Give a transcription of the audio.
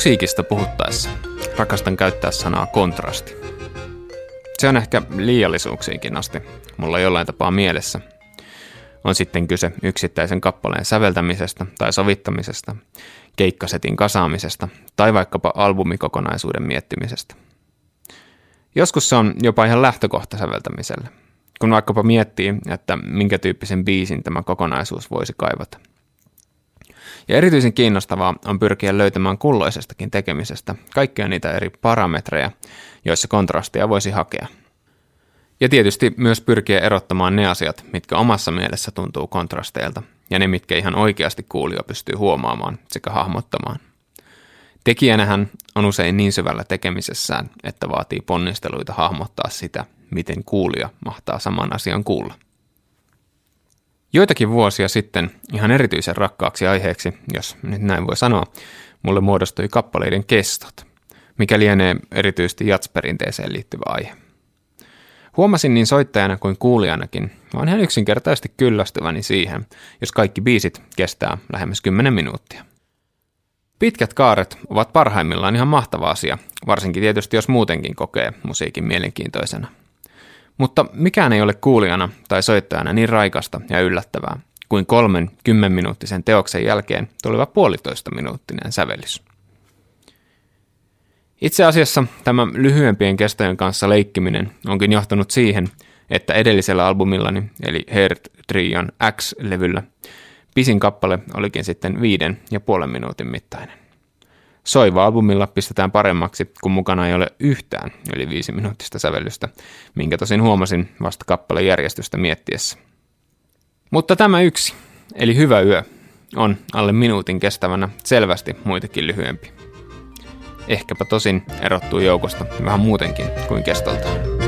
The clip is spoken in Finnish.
Musiikista puhuttaessa rakastan käyttää sanaa kontrasti. Se on ehkä liiallisuuksiinkin asti mulla jollain tapaa mielessä. On sitten kyse yksittäisen kappaleen säveltämisestä tai sovittamisesta, keikkasetin kasaamisesta tai vaikkapa albumikokonaisuuden miettimisestä. Joskus se on jopa ihan lähtökohta säveltämiselle, kun vaikkapa miettii, että minkä tyyppisen biisin tämä kokonaisuus voisi kaivata – ja erityisen kiinnostavaa on pyrkiä löytämään kulloisestakin tekemisestä kaikkia niitä eri parametreja, joissa kontrastia voisi hakea. Ja tietysti myös pyrkiä erottamaan ne asiat, mitkä omassa mielessä tuntuu kontrasteilta, ja ne, mitkä ihan oikeasti kuulija pystyy huomaamaan sekä hahmottamaan. Tekijänähän on usein niin syvällä tekemisessään, että vaatii ponnisteluita hahmottaa sitä, miten kuulija mahtaa saman asian kuulla. Joitakin vuosia sitten ihan erityisen rakkaaksi aiheeksi, jos nyt näin voi sanoa, mulle muodostui kappaleiden kestot, mikä lienee erityisesti jatsperinteeseen liittyvä aihe. Huomasin niin soittajana kuin kuulijanakin, vaan ihan yksinkertaisesti kyllästyväni siihen, jos kaikki biisit kestää lähemmäs 10 minuuttia. Pitkät kaaret ovat parhaimmillaan ihan mahtava asia, varsinkin tietysti jos muutenkin kokee musiikin mielenkiintoisena – mutta mikään ei ole kuulijana tai soittajana niin raikasta ja yllättävää kuin kolmen kymmenminuuttisen teoksen jälkeen tuleva puolitoista minuuttinen sävellys. Itse asiassa tämä lyhyempien kestojen kanssa leikkiminen onkin johtanut siihen, että edellisellä albumillani, eli Heart Trion X-levyllä, pisin kappale olikin sitten viiden ja puolen minuutin mittainen. Soiva-albumilla pistetään paremmaksi, kun mukana ei ole yhtään yli viisi minuuttista sävellystä, minkä tosin huomasin vasta kappaleen järjestystä miettiessä. Mutta tämä yksi, eli Hyvä yö, on alle minuutin kestävänä selvästi muitakin lyhyempi. Ehkäpä tosin erottuu joukosta vähän muutenkin kuin kestoltaan.